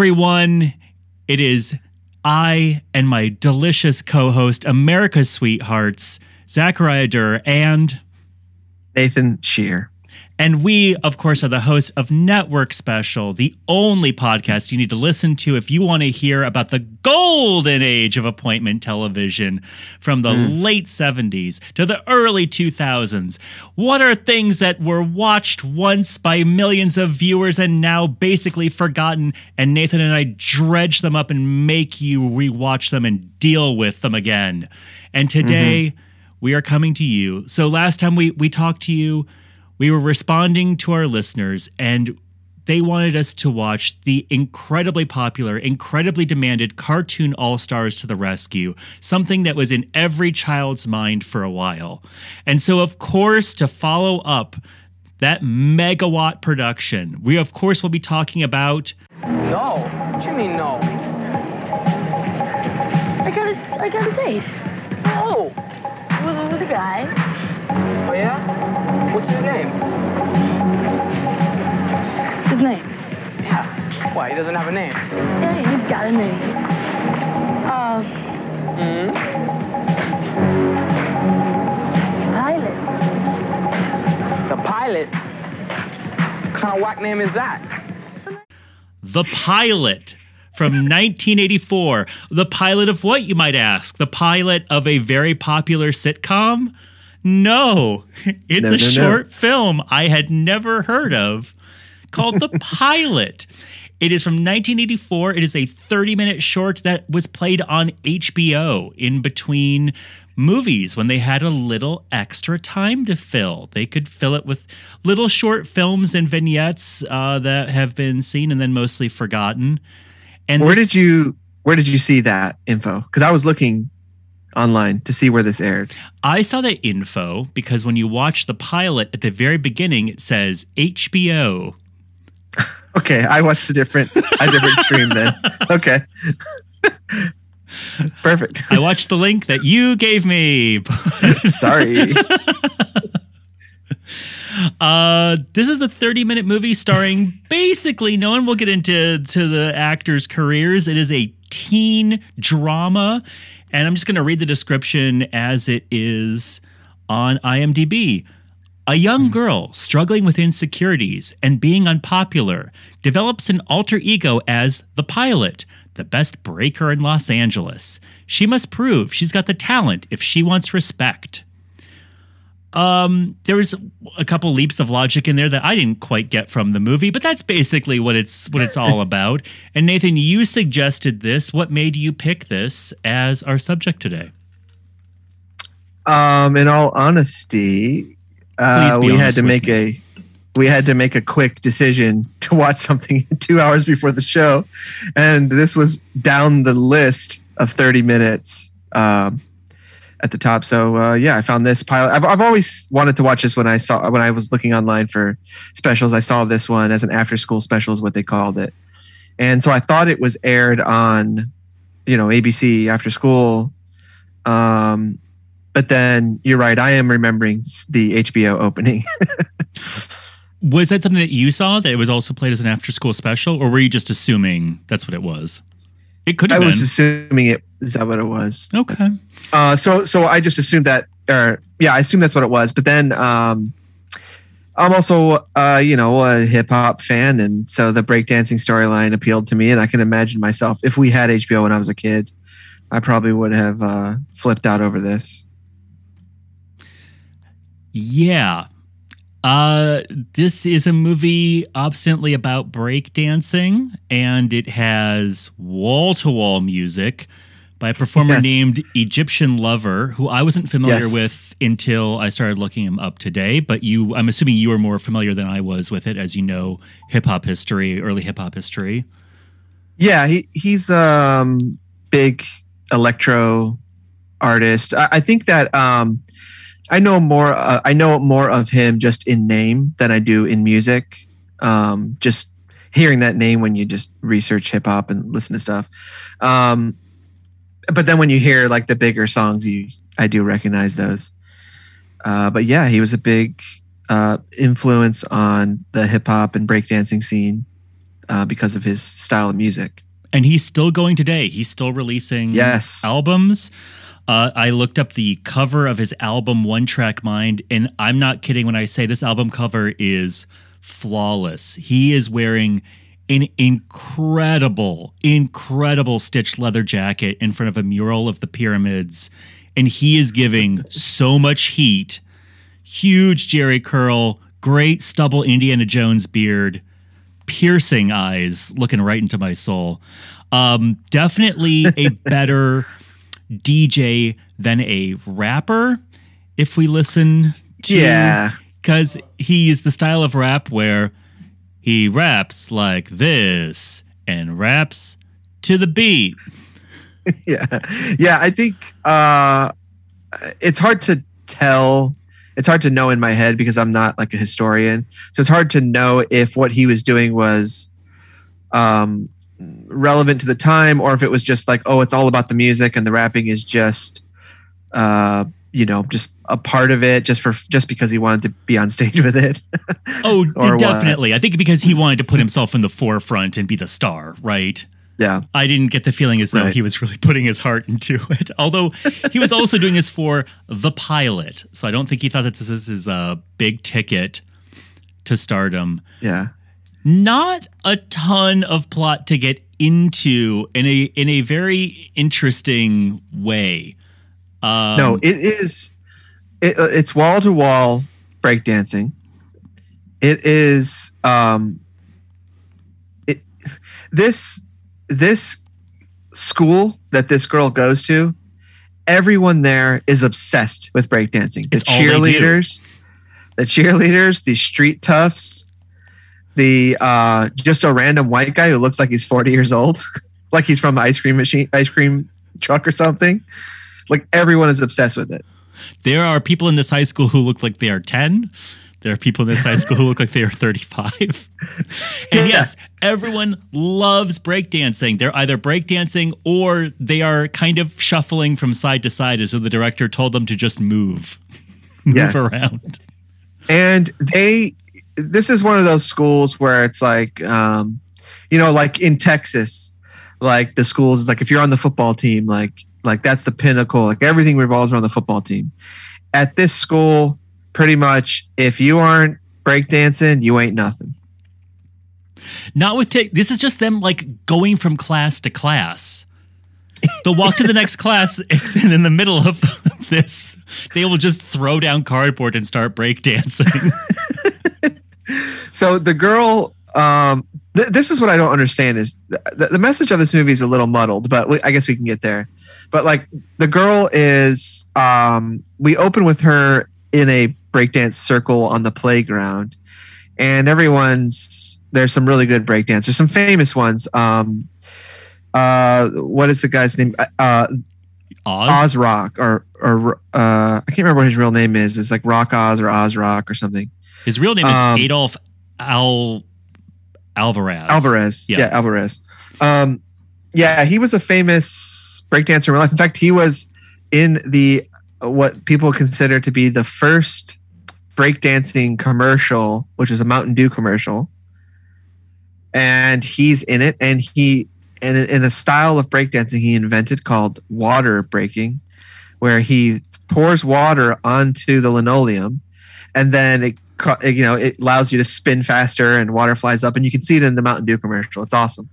Everyone. It is I and my delicious co host, America's Sweethearts, Zachariah Durr, and Nathan Shear. And we, of course, are the hosts of Network Special, the only podcast you need to listen to if you want to hear about the golden age of appointment television from the mm. late 70s to the early 2000s. What are things that were watched once by millions of viewers and now basically forgotten? And Nathan and I dredge them up and make you rewatch them and deal with them again. And today, mm-hmm. we are coming to you. So last time we, we talked to you, we were responding to our listeners and they wanted us to watch the incredibly popular, incredibly demanded cartoon All Stars to the Rescue, something that was in every child's mind for a while. And so, of course, to follow up that megawatt production, we of course will be talking about. No. What do you mean, no? I got a, I got a date. Oh. With, with a guy. Oh, yeah? What's his name? His name? Yeah. Why, he doesn't have a name? Yeah, he's got a name. Uh... hmm Pilot. The Pilot? What kind of whack name is that? The Pilot from 1984. The pilot of what, you might ask? The pilot of a very popular sitcom? No, it's no, a no, short no. film I had never heard of called The Pilot. It is from 1984. It is a 30 minute short that was played on HBO in between movies when they had a little extra time to fill. They could fill it with little short films and vignettes uh, that have been seen and then mostly forgotten. And where this, did you where did you see that info? Because I was looking online to see where this aired? I saw the info because when you watch the pilot at the very beginning, it says HBO. okay, I watched a different a different stream then. Okay. Perfect. I watched the link that you gave me. Sorry. Uh, this is a 30 minute movie starring basically no one will get into to the actors' careers. It is a teen drama and I'm just going to read the description as it is on IMDb. A young hmm. girl struggling with insecurities and being unpopular develops an alter ego as the pilot, the best breaker in Los Angeles. She must prove she's got the talent if she wants respect. Um, there was a couple leaps of logic in there that I didn't quite get from the movie, but that's basically what it's what it's all about. And Nathan, you suggested this. What made you pick this as our subject today? Um, in all honesty, uh, we had to make me. a we had to make a quick decision to watch something two hours before the show, and this was down the list of thirty minutes. Um, at the top. So uh, yeah, I found this pilot. I've, I've always wanted to watch this when I saw when I was looking online for specials. I saw this one as an after school special is what they called it, and so I thought it was aired on, you know, ABC after school. Um, but then you're right. I am remembering the HBO opening. was that something that you saw that it was also played as an after school special, or were you just assuming that's what it was? It could have I been. was assuming it is that what it was. Okay. Uh, so so I just assumed that, or yeah, I assume that's what it was. But then um, I'm also uh, you know a hip hop fan, and so the breakdancing storyline appealed to me, and I can imagine myself if we had HBO when I was a kid, I probably would have uh, flipped out over this. Yeah, uh, this is a movie obstinately about breakdancing, and it has wall to wall music by a performer yes. named Egyptian Lover, who I wasn't familiar yes. with until I started looking him up today. But you, I'm assuming you are more familiar than I was with it, as you know hip hop history, early hip hop history. Yeah, he he's um big electro artist. I, I think that um I know more. Uh, I know more of him just in name than I do in music. Um, just hearing that name when you just research hip hop and listen to stuff. Um, but then when you hear like the bigger songs, you I do recognize those. Uh, but yeah, he was a big uh, influence on the hip hop and breakdancing scene uh, because of his style of music. And he's still going today. He's still releasing yes. albums. Uh, I looked up the cover of his album One Track Mind, and I'm not kidding when I say this album cover is flawless. He is wearing an incredible, incredible stitched leather jacket in front of a mural of the pyramids, and he is giving so much heat. Huge Jheri curl, great stubble Indiana Jones beard, piercing eyes looking right into my soul. Um, definitely a better DJ than a rapper if we listen to yeah. because he's the style of rap where he raps like this and raps to the beat. Yeah. Yeah i think uh it's hard to tell. It's hard to know in my head because i'm not like a historian. So it's hard to know if what he was doing was um relevant to the time or if it was just like oh it's all about the music and the rapping is just uh you know just a part of it just for just because he wanted to be on stage with it. Oh definitely what? i think because he wanted to put himself in the forefront and be the star right? Yeah. I didn't get the feeling as though right. he was really putting his heart into it although he was also doing this for the pilot so i don't think he thought that this is a big ticket to stardom. Yeah not a ton of plot to get into in a in a very interesting way. Um, no, it is. It, uh, it's wall to wall breakdancing. It is. Um, it this this school that this girl goes to. Everyone there is obsessed with breakdancing. The cheerleaders, the cheerleaders, the street toughs, the uh, just a random white guy who looks like he's 40 years old, like he's from an ice cream machine, ice cream truck or something. Like everyone is obsessed with it. There are people in this high school who look like they are 10. There are people in this high school who look like they are 35. and yes, everyone loves breakdancing. They're either breakdancing or they are kind of shuffling from side to side as though the director told them to just move. move yes. around. And they this is one of those schools where it's like, um, you know, like in Texas, like the schools, like if you're on the football team, like like that's the pinnacle. Like everything revolves around the football team. At this school, pretty much, if you aren't breakdancing, you ain't nothing. Not with take. This is just them like going from class to class. They'll walk to the next class, and in the middle of this, they will just throw down cardboard and start breakdancing. so the girl um, th- this is what i don't understand is the, the message of this movie is a little muddled but we, i guess we can get there but like the girl is um, we open with her in a breakdance circle on the playground and everyone's there's some really good breakdancers some famous ones um, uh, what is the guy's name uh, Oz? Oz Rock or or uh, I can't remember what his real name is. It's like Rock Oz or Oz Rock or something. His real name is um, Adolf Al Alvarez. Alvarez. Yeah, yeah Alvarez. Um, yeah, he was a famous breakdancer in real life. In fact, he was in the what people consider to be the first breakdancing commercial, which is a Mountain Dew commercial. And he's in it, and he and in a style of breakdancing he invented called water breaking, where he pours water onto the linoleum, and then it you know it allows you to spin faster and water flies up and you can see it in the mountain dew commercial. It's awesome.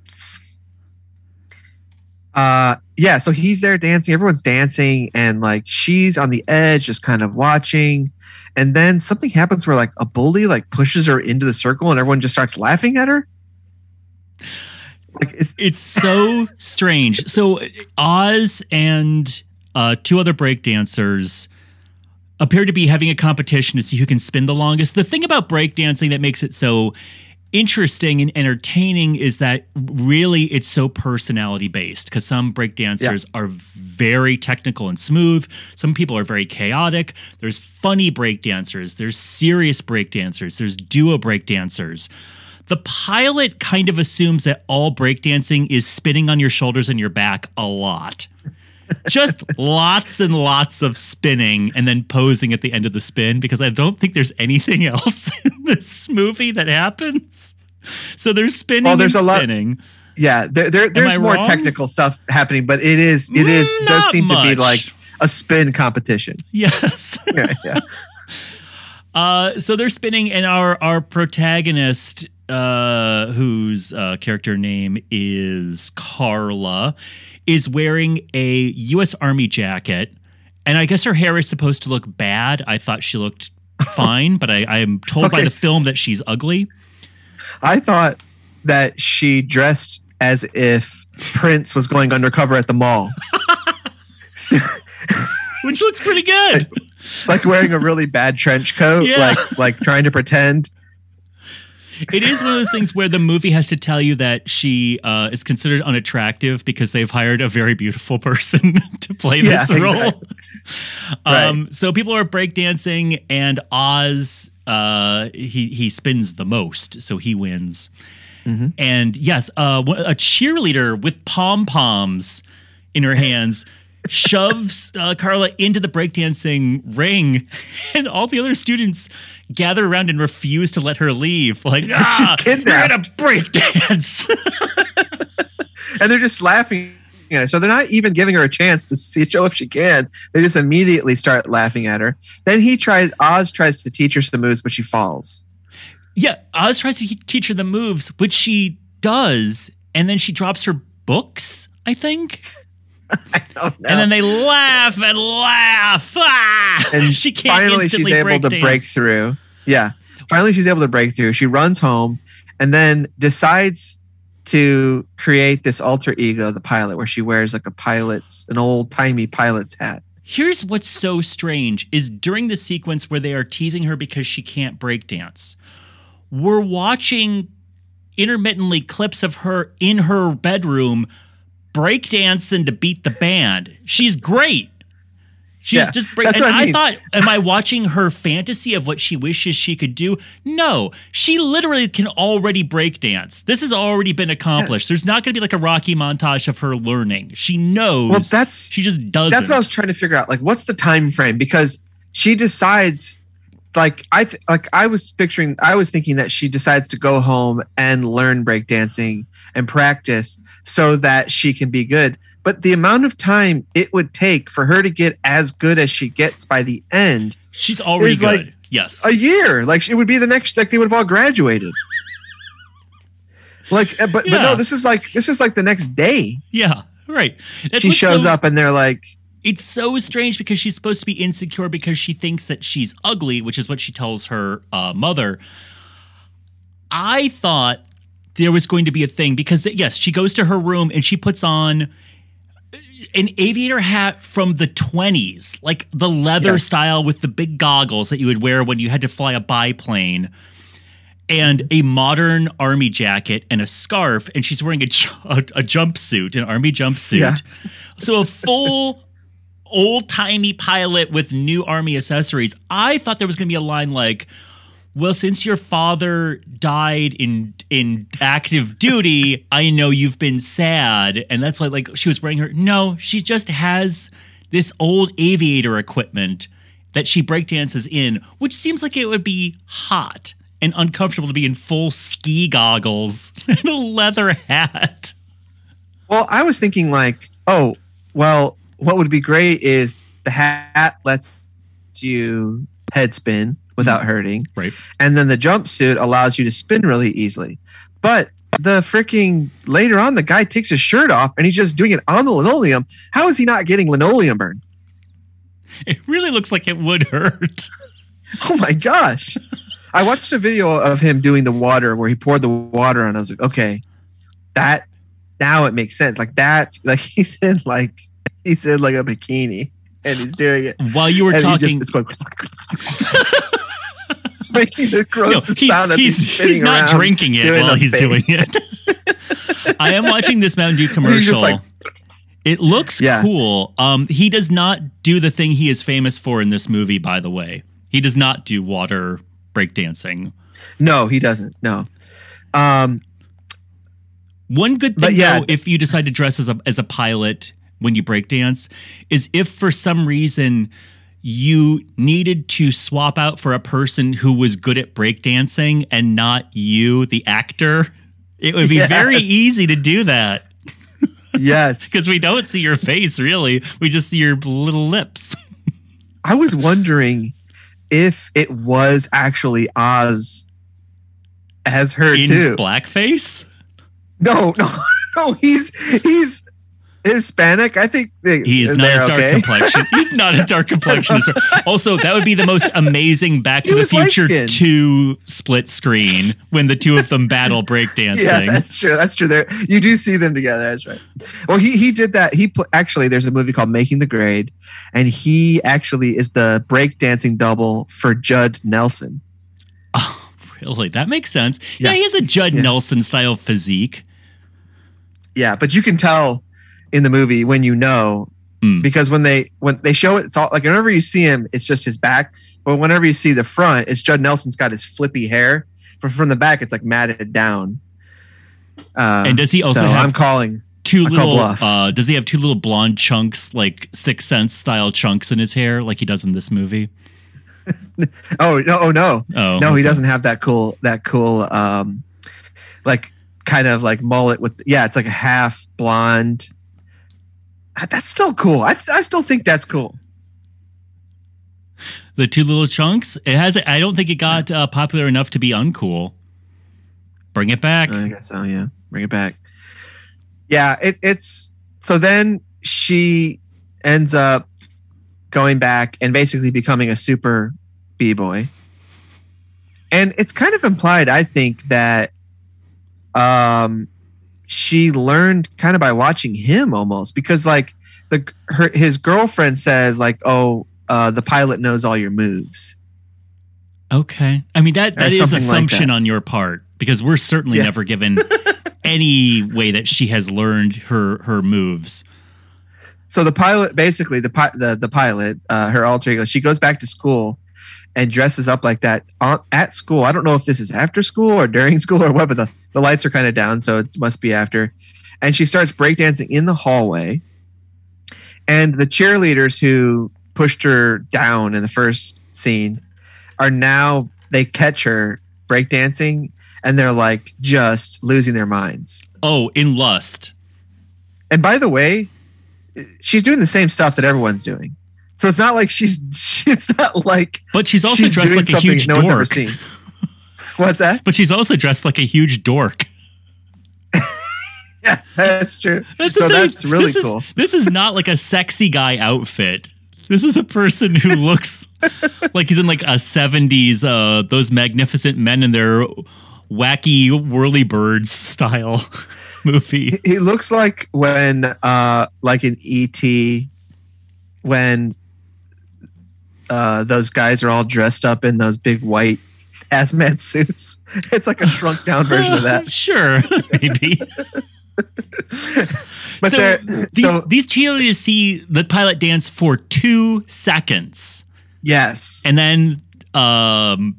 Uh yeah so he's there dancing. Everyone's dancing and like she's on the edge just kind of watching. And then something happens where like a bully like pushes her into the circle and everyone just starts laughing at her. Like it's, it's so strange. So oz and uh two other break dancers appear to be having a competition to see who can spin the longest. The thing about breakdancing that makes it so interesting and entertaining is that really it's so personality based because some breakdancers yeah. are very technical and smooth. Some people are very chaotic. There's funny breakdancers, there's serious breakdancers, there's duo breakdancers. The pilot kind of assumes that all breakdancing is spinning on your shoulders and your back a lot just lots and lots of spinning and then posing at the end of the spin because I don't think there's anything else in this movie that happens. so they're spinning well, there's a spinning. lot yeah there, there there's more wrong? technical stuff happening but it is it is Not does seem much. to be like a spin competition yes yeah, yeah. Uh, so they're spinning and our our protagonist uh, whose uh, character name is Carla is wearing a US Army jacket and I guess her hair is supposed to look bad. I thought she looked fine, but I, I am told okay. by the film that she's ugly. I thought that she dressed as if Prince was going undercover at the mall. Which looks pretty good. Like, like, wearing a really bad trench coat, yeah. like like trying to pretend. It is one of those things where the movie has to tell you that she uh, is considered unattractive because they've hired a very beautiful person to play yeah, this role. Exactly. Um, right. So people are breakdancing, and Oz uh, he he spins the most, so he wins. Mm-hmm. And yes, uh, a cheerleader with pom poms in her hands shoves uh, Carla into the breakdancing ring, and all the other students gather around and refuse to let her leave. Like, ah, she's kidnapped. You're gonna breakdance, and they're just laughing at her. So they're not even giving her a chance to see show if she can. They just immediately start laughing at her. Then he tries. Oz tries to teach her some moves, but she falls. Yeah, Oz tries to teach her the moves, which she does, and then she drops her books. I think. I don't know. And then they laugh and laugh. Ah! And she can't finally she's able to dance. break through. Yeah. Finally she's able to break through. She runs home and then decides to create this alter ego, the pilot, where she wears like a pilot's an old timey pilot's hat. Here's what's so strange is during the sequence where they are teasing her because she can't break dance we're watching intermittently clips of her in her bedroom breakdancing to beat the band. She's great. She's yeah, just break- and I, mean. I, thought, am I watching her fantasy of what she wishes she could do? No, she literally can already breakdance. This has already been accomplished. Yes. There's not going to be like a Rocky montage of her learning. She knows. Well, that's she just does. That's what I was trying to figure out. Like, what's the time frame? Because she decides like I th- like I was picturing I was thinking that she decides to go home and learn breakdancing and practice so that she can be good. But the amount of time it would take for her to get as good as she gets by the end, she's already good. Like yes, a year. Like it would be the next. Like they would have all graduated. like, uh, but yeah. but no, this is like this is like the next day. Yeah, right. That's she shows so- up and they're like, it's so strange because she's supposed to be insecure because she thinks that she's ugly, which is what she tells her uh, mother. I thought there was going to be a thing because, yes, she goes to her room and she puts on an aviator hat from the 20s, like the leather yes. style with the big goggles that you would wear when you had to fly a biplane, and a modern army jacket and a scarf. And she's wearing a, a, a jumpsuit, an army jumpsuit. Yeah. So a full old timey pilot with new army accessories. I thought there was going to be a line like, well, since your father died in in active duty, I know you've been sad, and that's why like she was wearing her. No, she just has this old aviator equipment that she breakdances in, which seems like it would be hot and uncomfortable to be in full ski goggles and a leather hat. Well, I was thinking like, oh, well, what would be great is the hat lets you head spin without mm-hmm. hurting. Right. And then the jumpsuit allows you to spin really easily. But the freaking later on, the guy takes his shirt off and he's just doing it on the linoleum. How is he not getting linoleum burn? It really looks like it would hurt. oh my gosh. I watched a video of him doing the water where he poured the water on. I was like, okay, that now it makes sense. Like that, like he's in like he's in like a bikini and he's doing it while you were talking. Just, it's going. it's making the grossest no, sound. He's, he's, he's not drinking it while he's doing it. I am watching this Mountain Dew commercial. Like, it looks yeah. cool. Um, he does not do the thing he is famous for in this movie. By the way, he does not do water breakdancing. No, he doesn't. No. Um, one good thing, yeah, though, if you decide to dress as a as a pilot when you break dance is if for some reason you needed to swap out for a person who was good at breakdancing and not you, the actor, it would be yes. very easy to do that. Yes. Because we don't see your face really. We just see your little lips. I was wondering if it was actually Oz as her In too. Blackface? No, no, no. He's he's Hispanic. I think they, he is not as dark okay. complexion. He's not as dark complexion as her. Also, that would be the most amazing Back to the Future two split screen when the two of them battle breakdancing. Yeah, that's true. That's true. There, you do see them together. That's right. Well, he he did that. He put, actually there's a movie called Making the Grade, and he actually is the breakdancing double for Judd Nelson. Oh, really? That makes sense. Yeah, yeah he has a Judd yeah. Nelson style physique. Yeah, but you can tell in the movie when you know mm. because when they when they show it it's all like whenever you see him it's just his back but whenever you see the front it's judd nelson's got his flippy hair from, from the back it's like matted down uh, and does he also so have i'm calling two I little uh, does he have two little blonde chunks like six sense style chunks in his hair like he does in this movie oh no oh no oh no okay. he doesn't have that cool that cool um like kind of like mullet with yeah it's like a half blonde that's still cool. I, I still think that's cool. The two little chunks. It has. I don't think it got uh, popular enough to be uncool. Bring it back. I guess so. Yeah, bring it back. Yeah, it, it's so then she ends up going back and basically becoming a super b boy, and it's kind of implied, I think, that um she learned kind of by watching him almost because like the her his girlfriend says like oh uh, the pilot knows all your moves. Okay, I mean that that is assumption like that. on your part because we're certainly yeah. never given any way that she has learned her her moves. So the pilot, basically the the the pilot, uh, her alter ego, she goes back to school and dresses up like that at school. I don't know if this is after school or during school or what, but the, the lights are kind of down, so it must be after. And she starts breakdancing in the hallway. And the cheerleaders who pushed her down in the first scene are now, they catch her breakdancing and they're like just losing their minds. Oh, in lust. And by the way, she's doing the same stuff that everyone's doing. So it's not like she's. It's not like. But she's also she's dressed like a huge no dork. What's that? But she's also dressed like a huge dork. yeah, that's true. That's so that's really this cool. Is, this is not like a sexy guy outfit. This is a person who looks like he's in like a 70s, uh, those magnificent men in their wacky whirly birds style movie. He looks like when, uh, like in E.T., when uh, those guys are all dressed up in those big white hazmat suits. It's like a shrunk down version of that. sure, maybe. but so these, so these cheerleaders see the pilot dance for two seconds. Yes, and then um,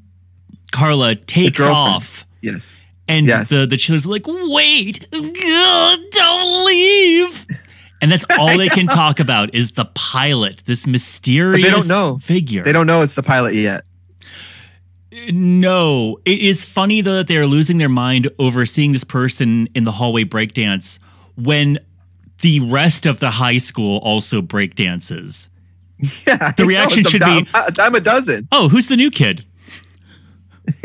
Carla takes off. Yes, and yes. the the cheerleaders are like, "Wait, don't leave." And that's all they can talk about is the pilot, this mysterious they don't know. figure. They don't know it's the pilot yet. No, it is funny though that they are losing their mind over seeing this person in the hallway breakdance when the rest of the high school also breakdances. Yeah, the reaction should dime, be a dime a dozen. Oh, who's the new kid?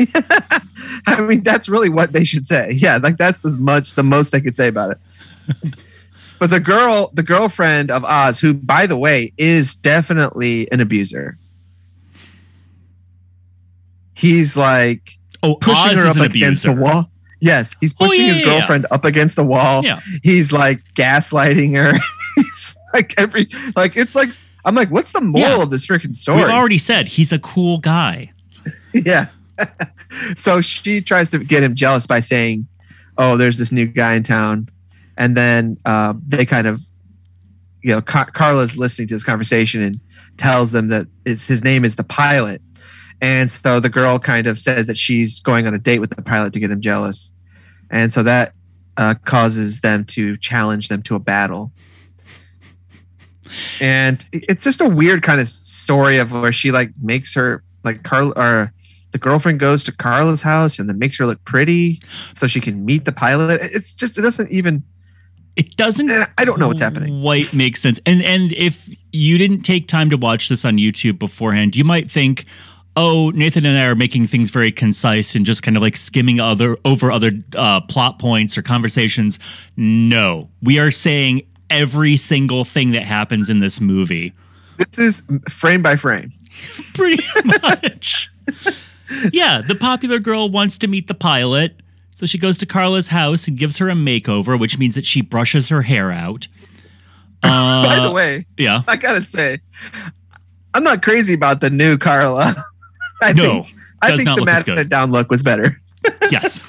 I mean, that's really what they should say. Yeah, like that's as much the most they could say about it. But the girl, the girlfriend of Oz, who by the way is definitely an abuser. He's like oh, pushing Oz her up against the wall. Yes, he's oh, pushing oh, yeah, his girlfriend yeah. up against the wall. Yeah. He's like gaslighting her. he's like every like it's like I'm like, what's the moral of this freaking story? We've already said he's a cool guy. yeah. so she tries to get him jealous by saying, "Oh, there's this new guy in town and then uh, they kind of you know Car- carla's listening to this conversation and tells them that it's, his name is the pilot. And so the girl kind of says that she's going on a date with the pilot to get him jealous. And so that uh, causes them to challenge them to a battle. And it's just a weird kind of story of where she like makes her like carla or the girlfriend goes to Carla's house and then makes her look pretty so she can meet the pilot. It's just it doesn't even it doesn't I don't know what's happening. Quite makes sense. And and if you didn't take time to watch this on YouTube beforehand, you might think, "Oh, Nathan and I are making things very concise and just kind of like skimming other over other uh, plot points or conversations." No, we are saying every single thing that happens in this movie. This is frame by frame. Pretty much. yeah, the popular girl wants to meet the pilot. So she goes to Carla's house and gives her a makeover, which means that she brushes her hair out. Uh, By the way, yeah, I gotta say, I'm not crazy about the new Carla. I no, think, I think the Matt down look was better. yes.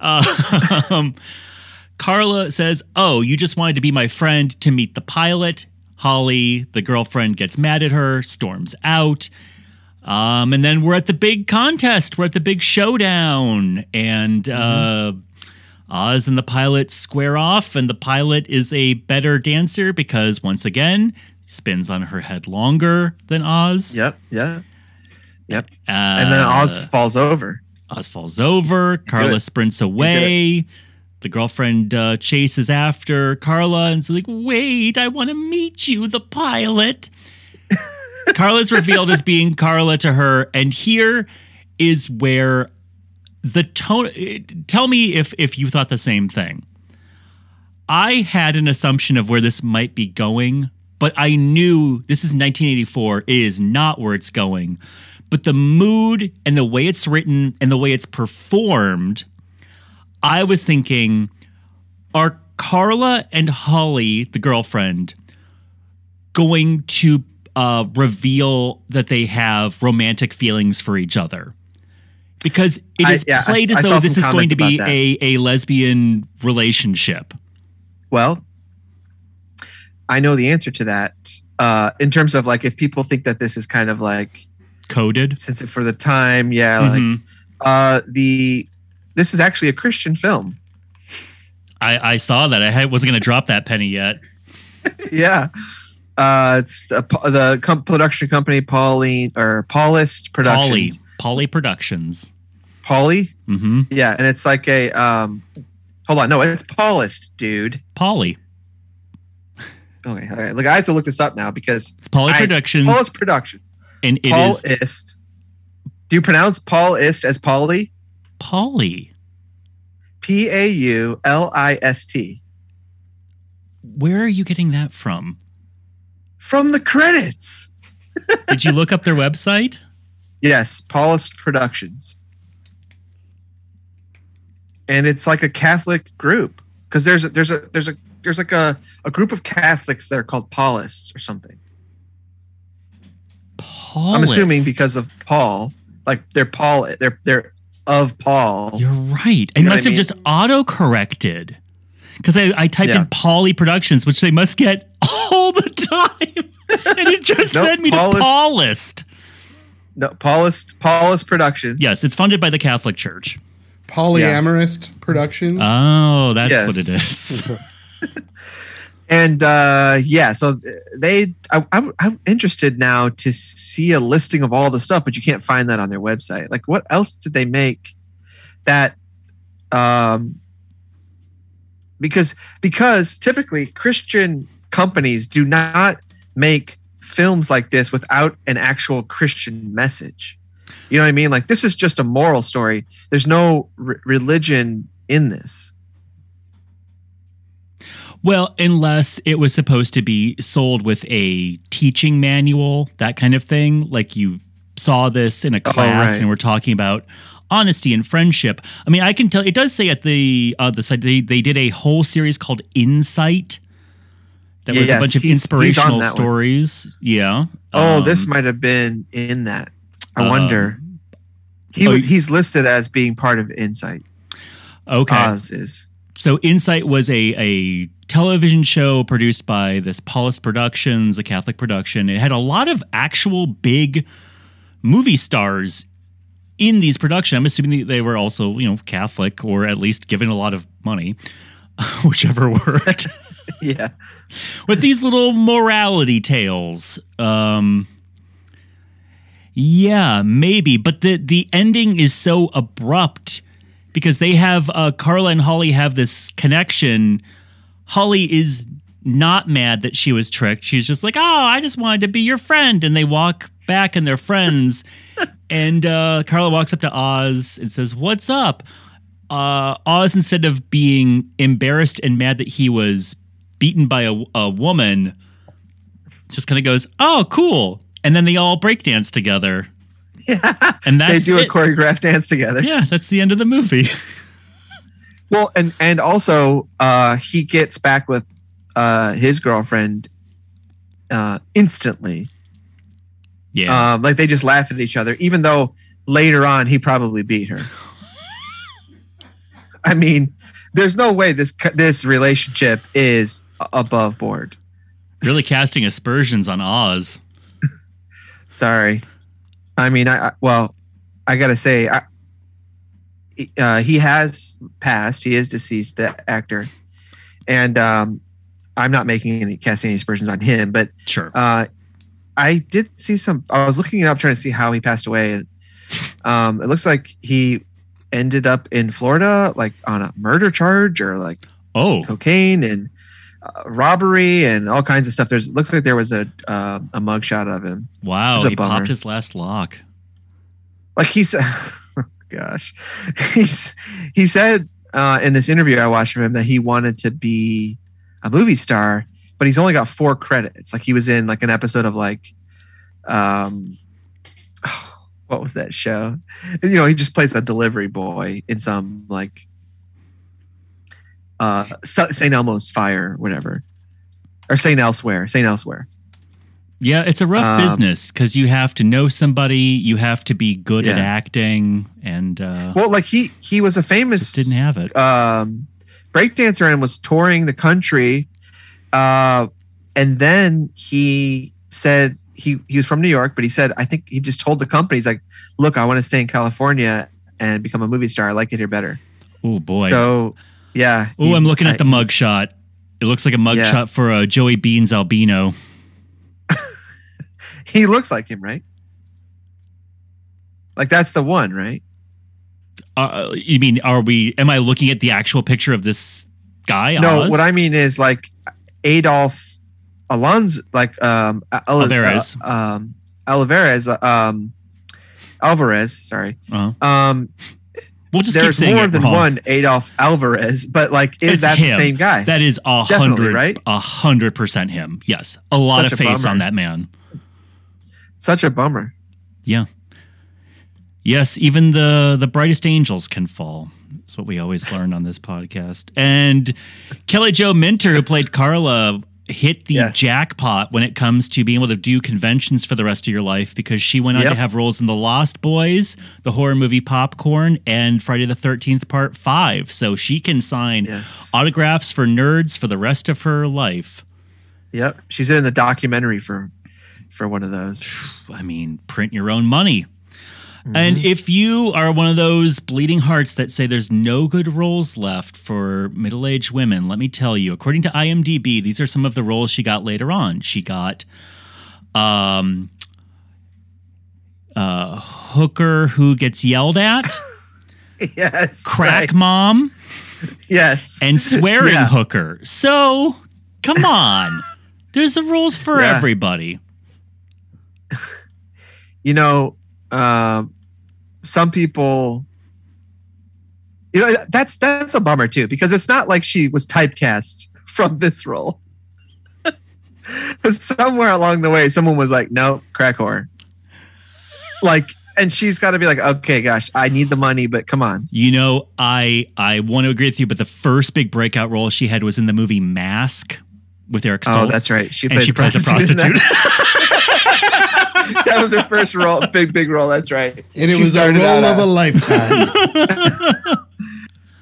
Uh, um, Carla says, "Oh, you just wanted to be my friend to meet the pilot." Holly, the girlfriend, gets mad at her, storms out. Um, and then we're at the big contest. We're at the big showdown. And mm-hmm. uh, Oz and the pilot square off. And the pilot is a better dancer because, once again, spins on her head longer than Oz. Yep. Yeah. Yep. Uh, and then Oz falls over. Oz falls over. Carla sprints away. The girlfriend uh, chases after Carla and's like, wait, I want to meet you, the pilot. Carla's revealed as being Carla to her, and here is where the tone. Tell me if if you thought the same thing. I had an assumption of where this might be going, but I knew this is 1984. It is not where it's going. But the mood and the way it's written and the way it's performed, I was thinking, are Carla and Holly, the girlfriend, going to uh, reveal that they have romantic feelings for each other because it is I, yeah, played I, as I though this is going to be a, a lesbian relationship. Well, I know the answer to that. Uh, in terms of like, if people think that this is kind of like coded, since for the time, yeah, mm-hmm. like uh, the this is actually a Christian film. I, I saw that. I wasn't going to drop that penny yet. yeah. Uh, it's the, the com- production company Pauline or Paulist Productions. Polly, Polly Productions. Polly. Mm-hmm. Yeah, and it's like a um. Hold on, no, it's Paulist, dude. Polly. Okay, all right. Look, I have to look this up now because it's Polly I, Productions. Paulist Productions. And it Paulist. Is, Do you pronounce Paulist as Polly? Polly. P A U L I S T. Where are you getting that from? From the credits. Did you look up their website? Yes, Paulist Productions. And it's like a Catholic group because there's a, there's a there's a there's like a, a group of Catholics that are called Paulists or something. Paulist. I'm assuming because of Paul, like they're Paul, they're they're of Paul. You're right. It must have mean? just auto corrected because I, I typed yeah. in Polly Productions, which they must get all the time, and it just nope, sent me Paulist, to Paulist. No, Paulist, Paulist Productions. Yes, it's funded by the Catholic Church. Polyamorist yeah. Productions. Oh, that's yes. what it is. and uh, yeah, so they, I, I'm, I'm interested now to see a listing of all the stuff, but you can't find that on their website. Like, what else did they make that um, because because typically Christian companies do not make films like this without an actual Christian message. You know what I mean? Like this is just a moral story. There's no religion in this. Well, unless it was supposed to be sold with a teaching manual, that kind of thing. Like you saw this in a oh, class oh, right. and we're talking about honesty and friendship. I mean, I can tell it does say at the uh, the site they they did a whole series called Insight. That was yes, a bunch of inspirational stories. One. Yeah. Oh, um, this might have been in that. I um, wonder. He oh, was he's listed as being part of Insight. Okay. Oz is. So Insight was a a television show produced by this Paulist Productions, a Catholic production. It had a lot of actual big movie stars in these productions. I'm assuming they were also, you know, Catholic or at least given a lot of money, whichever worked. yeah. With these little morality tales. Um yeah, maybe, but the the ending is so abrupt because they have uh Carla and Holly have this connection. Holly is not mad that she was tricked. She's just like, "Oh, I just wanted to be your friend." And they walk back and they're friends. and uh Carla walks up to Oz and says, "What's up?" Uh Oz instead of being embarrassed and mad that he was beaten by a, a woman just kind of goes, "Oh, cool." and then they all breakdance together. Yeah. And that's they do it. a choreographed dance together. Yeah, that's the end of the movie. Well, and and also uh he gets back with uh his girlfriend uh instantly. Yeah. Um like they just laugh at each other even though later on he probably beat her. I mean, there's no way this this relationship is above board. really casting aspersions on Oz. Sorry. I mean, I, I well, I gotta say, I, uh, he has passed. He is deceased, the actor, and um, I'm not making any casting any aspersions on him, but Sure. uh, I did see some. I was looking it up trying to see how he passed away, and um, it looks like he ended up in Florida, like on a murder charge or like oh, cocaine and uh, robbery and all kinds of stuff. There's looks like there was a uh, a mugshot of him. wow. He bummer. popped his last lock. like he said gosh he's he said uh, in this interview i watched from him that he wanted to be a movie star but he's only got four credits. Like he was in like an episode of like um what was that show? And, you know he just plays a delivery boy in some like uh st elmo's fire whatever. Or st elsewhere st elsewhere. Yeah, it's a rough Um, business because you have to know somebody, you have to be good at acting, and uh, Well, like he he was a famous didn't have it. um, breakdancer and was touring the country, uh, and then he said he he was from New York, but he said I think he just told the company he's like, look, I want to stay in California and become a movie star. I like it here better. oh boy. So yeah. oh, I'm looking at I- the mugshot. It looks like a mugshot Yeah. for uh, Joey Beans albino. He looks like him, right? Like that's the one, right? Uh, you mean, are we? Am I looking at the actual picture of this guy? No, Oz? what I mean is like Adolf Alonso, like um, Al- Alvarez. uh, um, Alvarez, um, Alvarez. Sorry. Uh-huh. Um, We'll just keep there's more than wrong. one Adolf Alvarez, but like, is It's that him. the same guy? That is a hundred, right? a hundred percent him. Yes, a lot Such of a face bummer. on that man. Such a bummer. Yeah. Yes, even the the brightest angels can fall. That's what we always learn on this podcast. And Kelly Jo Minter, who played Carla, hit the Yes. jackpot when it comes to being able to do conventions for the rest of your life because she went on Yep. to have roles in The Lost Boys, the horror movie Popcorn, and Friday the 13th Part 5. So she can sign Yes. autographs for nerds for the rest of her life. Yep. She's in a documentary for for one of those. I mean, print your own money. Mm-hmm. And if you are one of those bleeding hearts that say there's no good roles left for middle aged women, let me tell you, according to IMDb, these are some of the roles she got later on. She got um, uh, hooker who gets yelled at, yes. crack right. mom, Yes. and swearing Yeah. hooker. So, come on. There's the rules for Yeah. everybody. you know, um, some people, you know, that's that's a bummer too because it's not like she was typecast from this role. Somewhere along the way, someone was like, "No, crack whore." Like, and she's got to be like, "Okay, gosh, I need the money, but come on." You know, I I want to agree with you, but the first big breakout role she had was in the movie Mask with Eric oh, Stoltz. Oh, that's right. She and she plays a prostitute. That. that was her first role, big big role. That's right. And it She was a role out of a lifetime.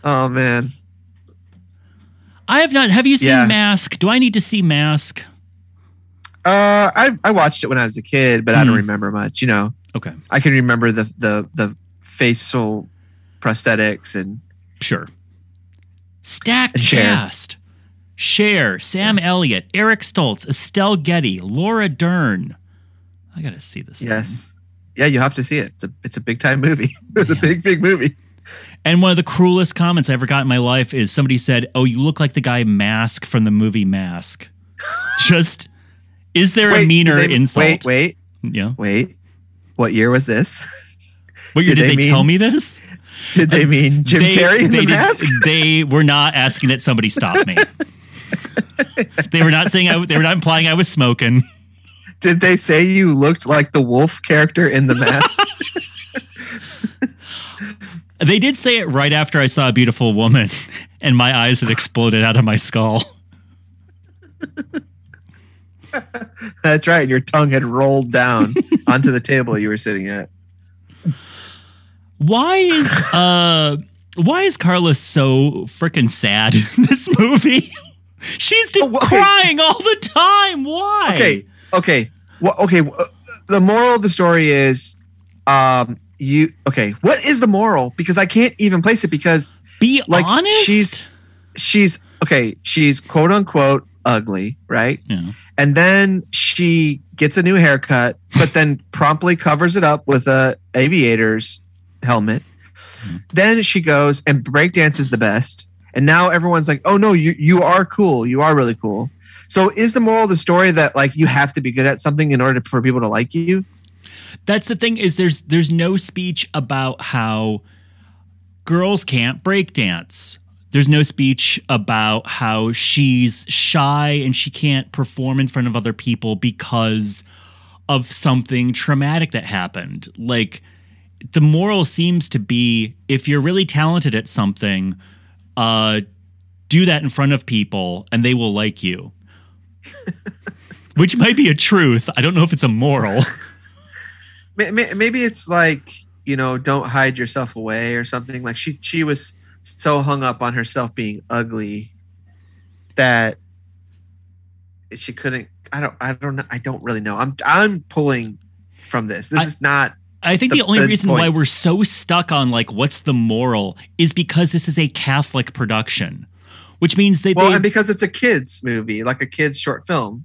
Oh man, I have not. Have you seen Yeah. Mask? Do I need to see Mask? uh, I I watched it when I was a kid, but I don't Hmm. remember much. You know, Okay, I can remember the the the facial prosthetics and sure. Stacked And Cher. cast. Cher, Sam Elliott, Eric Stoltz, Estelle Getty, Laura Dern. I gotta see this. Yes. Thing. Yeah, you have to see it. It's a it's a big time movie. it's yeah. a big big movie. And one of the cruelest comments I ever got in my life is somebody said, "Oh, you look like the guy Mask from the movie Mask." Just is there wait, a meaner they, insult? Wait, wait, yeah, wait. What year was this? What year did, did they, they mean, tell me this? Did they uh, mean Jim they, Carrey in the mask? They were not asking that somebody stop me. they were not saying I. They were not implying I was smoking. Did they say you looked like the wolf character in the mask? they did say it right after I saw a beautiful woman, and my eyes had exploded out of my skull. That's right. Your tongue had rolled down onto the table you were sitting at. Why is uh why is Carla so freaking sad in this movie? She's oh, okay. crying all the time. Why? Okay. Okay. Well, okay. Uh, the moral of the story is, um, you okay? What is the moral? Because I can't even place it because be like honest. She's she's okay. She's quote unquote ugly, right? Yeah. And then she gets a new haircut, but then promptly covers it up with a aviator's helmet. Mm-hmm. Then she goes and breakdances the best. And now everyone's like, "Oh no, you you are cool. You are really cool." So is the moral of the story that like you have to be good at something in order for people to like you? That's the thing is there's there's no speech about how girls can't break dance. There's no speech about how she's shy and she can't perform in front of other people because of something traumatic that happened. Like the moral seems to be if you're really talented at something, uh, do that in front of people and they will like you. Which might be a truth. I don't know if it's a moral. Maybe it's like, you know, don't hide yourself away or something. Like she she was so hung up on herself being ugly that she couldn't I don't I don't know I don't really know. I'm I'm pulling from this. This I, is not I think the, the only the reason point. why we're so stuck on like what's the moral is because this is a Catholic production, which means they well, they, and because it's a kids movie, like a kids short film.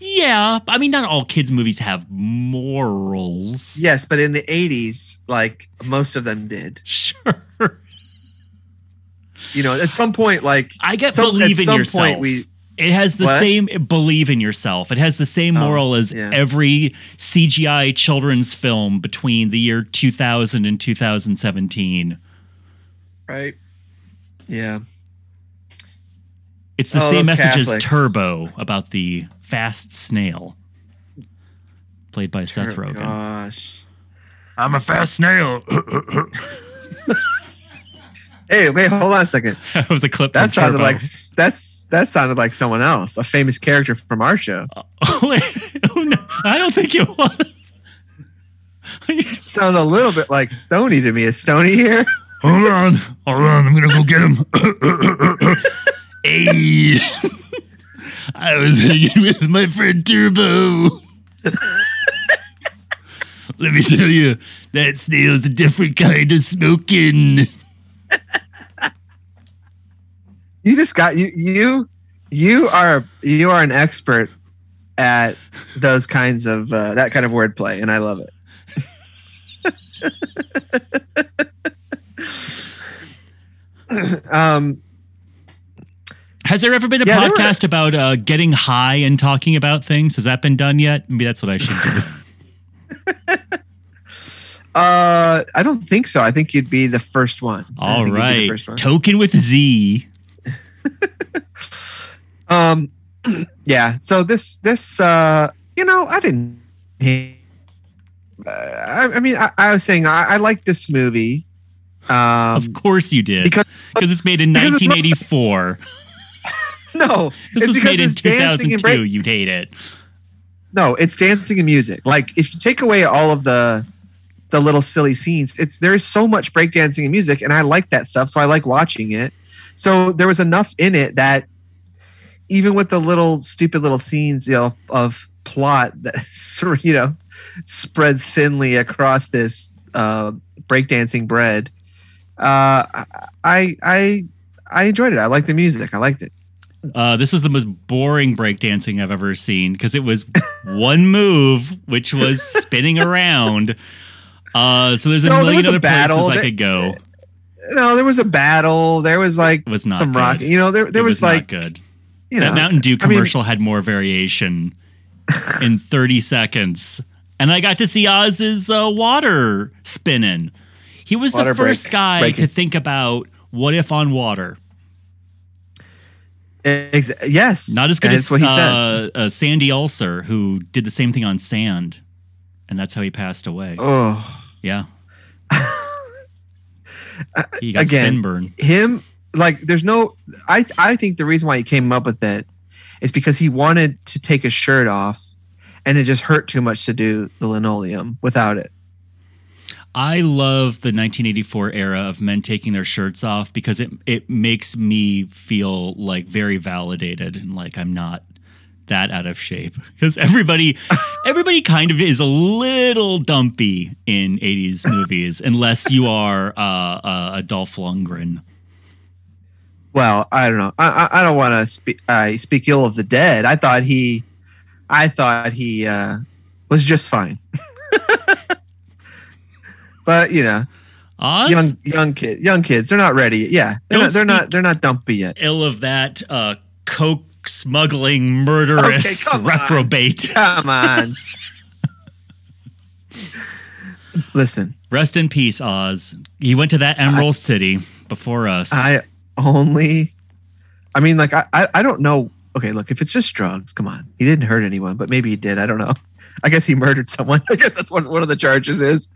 Yeah, I mean, not all kids movies have morals. Yes, but in the '80s, like most of them did. Sure. You know, at some point, like I get some, believe in yourself. Point we it has the what? same believe in yourself. It has the same oh, moral oh, as yeah. every CGI children's film between the year 2000 and 2017. Right. Yeah. It's the oh, same message Catholics. as Turbo about the fast snail, played by Seth Rogen. Gosh. I'm a fast snail. hey, wait, hold on a second. that was a clip. That sounded Turbo. like that's that sounded like someone else, a famous character from our show. Oh, wait. Oh, no. I don't think it was. Sound a little bit like Stony to me. Is Stony here? Hold on. Hold on. I'm going to go get him. Hey. I was hanging with my friend Turbo. Let me tell you, that snail's a different kind of smoking. You just got you you you are you are an expert at those kinds of uh, that kind of wordplay, and I love it. um, has there ever been a yeah, podcast were... about uh, getting high and talking about things? Has that been done yet? Maybe that's what I should do. uh, I don't think so. I think you'd be the first one. All right, token with Z. um, yeah. So this this uh, you know, I didn't. Uh, I, I, mean, I, I, was saying I, I like this movie. Um, of course you did, because because it's made in 1984. no, this was made in 2002. You'd hate it. No, it's dancing and music. Like if you take away all of the the little silly scenes, it's there is so much breakdancing and music, and I like that stuff, so I like watching it. So there was enough in it that even with the little stupid little scenes, you know, of plot that you know spread thinly across this uh, breakdancing bread, uh, I I I enjoyed it. I liked the music. I liked it. Uh, this was the most boring breakdancing I've ever seen because it was one move, which was spinning around. Uh, so there's a No, there million a other battle. places I could go. No, there was a battle. There was like It was not some good. rock. You know, there there it was, was, like not good. you know that Mountain Dew I mean, commercial had more variation in 30 seconds. And I got to see Oz's uh, water spinning. He was Water the first break- guy breaking. to think about what if on water. Ex- yes, Not as good as what he uh, uh, Sandy Ulcer, who did the same thing on sand. And that's how he passed away. Oh, Yeah. he got Again, spin burn. him like there's no. I I think the reason why he came up with it is because he wanted to take his shirt off, and it just hurt too much to do the linoleum without it. I love the 1984 era of men taking their shirts off because it it makes me feel like very validated and like I'm not that out of shape because everybody everybody kind of is a little dumpy in 80s movies unless you are uh, uh, a Dolph Lundgren. Well, I don't know. I I, I don't want to speak. I speak ill of the dead. I thought he, I thought he uh, was just fine. But you know, Oz young young kid, young kids, they're not ready. Yeah, they're Don't not, they're not they're not dumpy yet. ill of that uh, coke smuggling murderous Okay, come on. reprobate. Come on. Listen, Rest in peace, Oz. He went to that Emerald City before us. I only. I mean, like I, I I don't know. Okay, look, if it's just drugs, come on. He didn't hurt anyone, but maybe he did. I don't know. I guess he murdered someone. I guess that's what one of the charges is.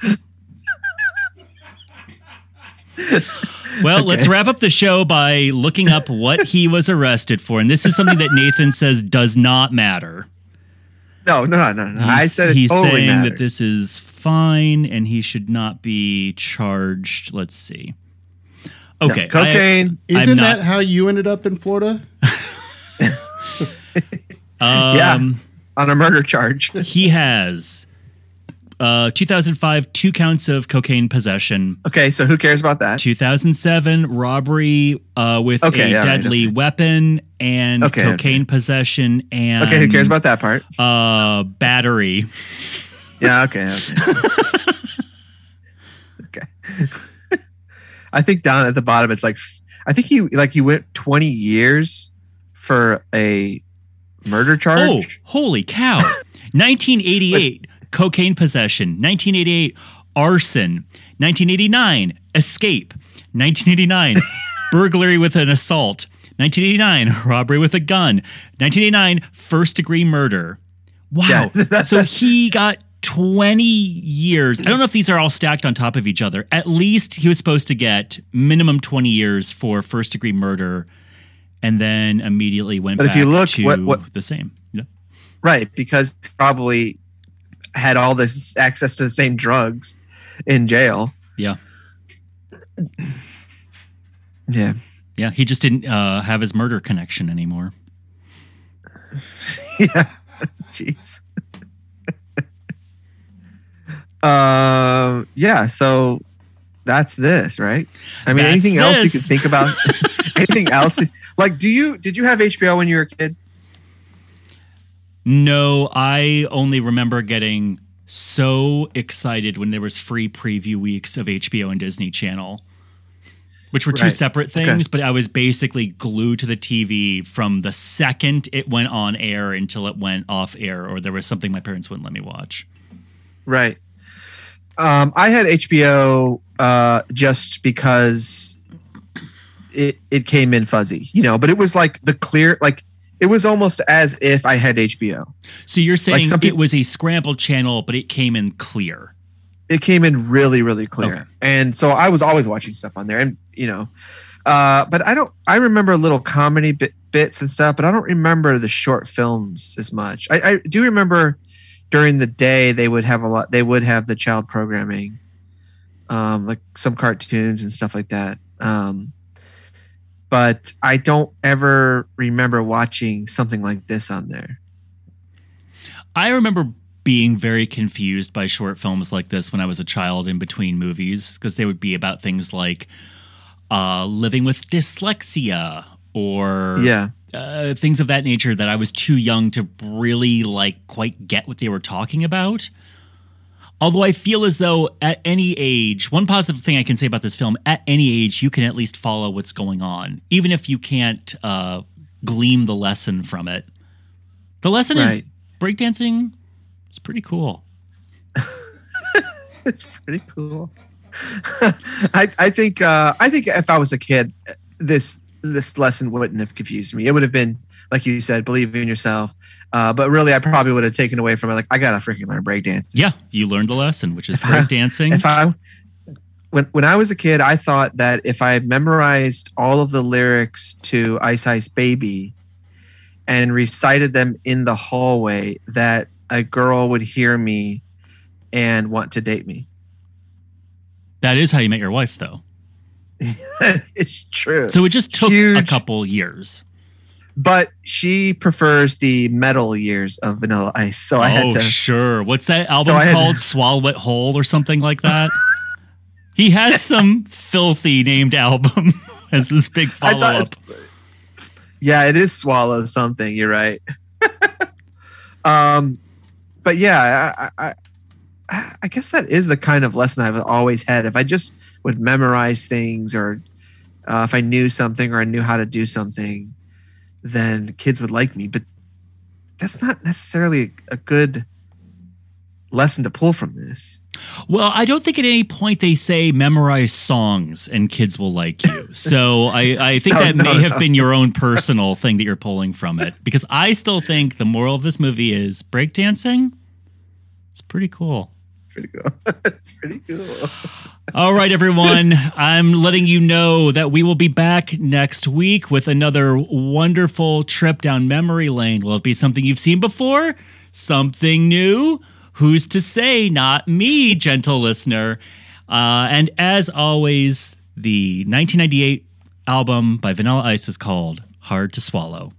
Well, let's wrap up the show by looking up what he was arrested for. And this is something that Nathan says does not matter. No, no, no, no, no. I He's- said it he's totally saying matters. that this is fine and he should not be charged. Let's see. No, Okay. I- cocaine. Isn't not- that how you ended up in Florida? yeah, um, on a murder charge. He has uh, 2005, two counts of cocaine possession. Okay, so who cares about that? 2007 robbery uh, with Okay, a right, deadly okay. weapon and Okay, cocaine possession and Okay, who cares about that part? uh battery. Yeah, okay, okay. okay. I think down at the bottom it's like I think he like he went 20 years for a murder charge. Oh, charge. holy cow. 1988 cocaine possession, 1988 arson, 1989 escape, 1989 burglary with an assault, 1989 robbery with a gun, 1989 first degree murder. Wow. Yeah. so he got 20 years. I don't know if these are all stacked on top of each other. At least he was supposed to get minimum 20 years for first degree murder and then immediately went But if back you look, to what- what- the same. Yeah. Right, because probably had all this access to the same drugs in jail. Yeah. Yeah. Yeah, he just didn't uh, have his murder connection anymore. yeah. Jeez. um. Yeah. So that's this, right? I mean, That's anything else you this. could think about? anything else? Like, do you did you have HBO when you were a kid? No, I only remember getting so excited when there was free preview weeks of HBO and Disney Channel, which were two Right. separate Okay. things, but I was basically glued to the TV from the second it went on air until it went off air or there was something my parents wouldn't let me watch. Right. Um, I had HBO uh, just because it it came in fuzzy, you know, but it was like the clear, like it was almost as if I had HBO. So you're saying some it was a scrambled channel, but it came in clear. It came in really, really clear, Okay. and so I was always watching stuff on there, and you know, uh, but I don't. I remember little comedy bit, bits and stuff, but I don't remember the short films as much. I, I do remember during the day they would have a lot. They would have the child programming, um, like some cartoons and stuff like that. Um, but I don't ever remember watching something like this on there. I remember being very confused by short films like this when I was a child in between movies because they would be about things like uh, living with dyslexia or Yeah, uh, things of that nature that I was too young to really like quite get what they were talking about. Although I feel as though at any age, one positive thing I can say about this film, at any age, you can at least follow what's going on, even if you can't uh, glean the lesson from it. The lesson right. is breakdancing is pretty cool. it's pretty cool. I, I think uh, I think if I was a kid, this this lesson wouldn't have confused me. It would have been like you said, believe in yourself. Uh, but really, I probably would have taken away from it. Like, I gotta freaking learn breakdancing. Yeah, you learned the lesson, which is breakdancing. If I when when I was a kid, I thought that if I memorized all of the lyrics to Ice Ice Baby and recited them in the hallway, that a girl would hear me and want to date me. That is how you met your wife, though. it's true. So it just took Huge. a couple years. But she prefers the metal years of Vanilla Ice. So I had oh, to. sure. What's that album so called? To, Swallow It Whole or something like that? he has some filthy named album as this big follow up. Yeah, it is Swallow something. You're right. um, but yeah, I, I, I guess that is the kind of lesson I've always had. If I just would memorize things or uh, if I knew something or I knew how to do something, then kids would like me. But that's not necessarily a good lesson to pull from this. Well, I don't think at any point they say memorize songs and kids will like you. So I, I think no, that no, may no. have been your own personal thing that you're pulling from it. Because I still think the moral of this movie is breakdancing. It's pretty cool pretty cool. it's pretty cool. All right, everyone. I'm letting you know that we will be back next week with another wonderful trip down memory lane. Will it be something you've seen before? Something new? Who's to say? Not me, gentle listener. Uh, and as always, the 1998 album by Vanilla Ice is called Hard to Swallow.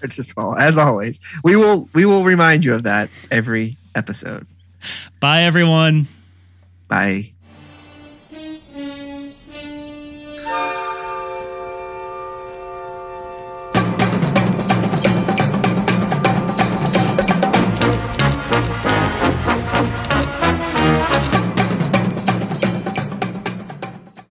Hard to Swallow. As always, we will we will remind you of that every episode. Bye, everyone. Bye.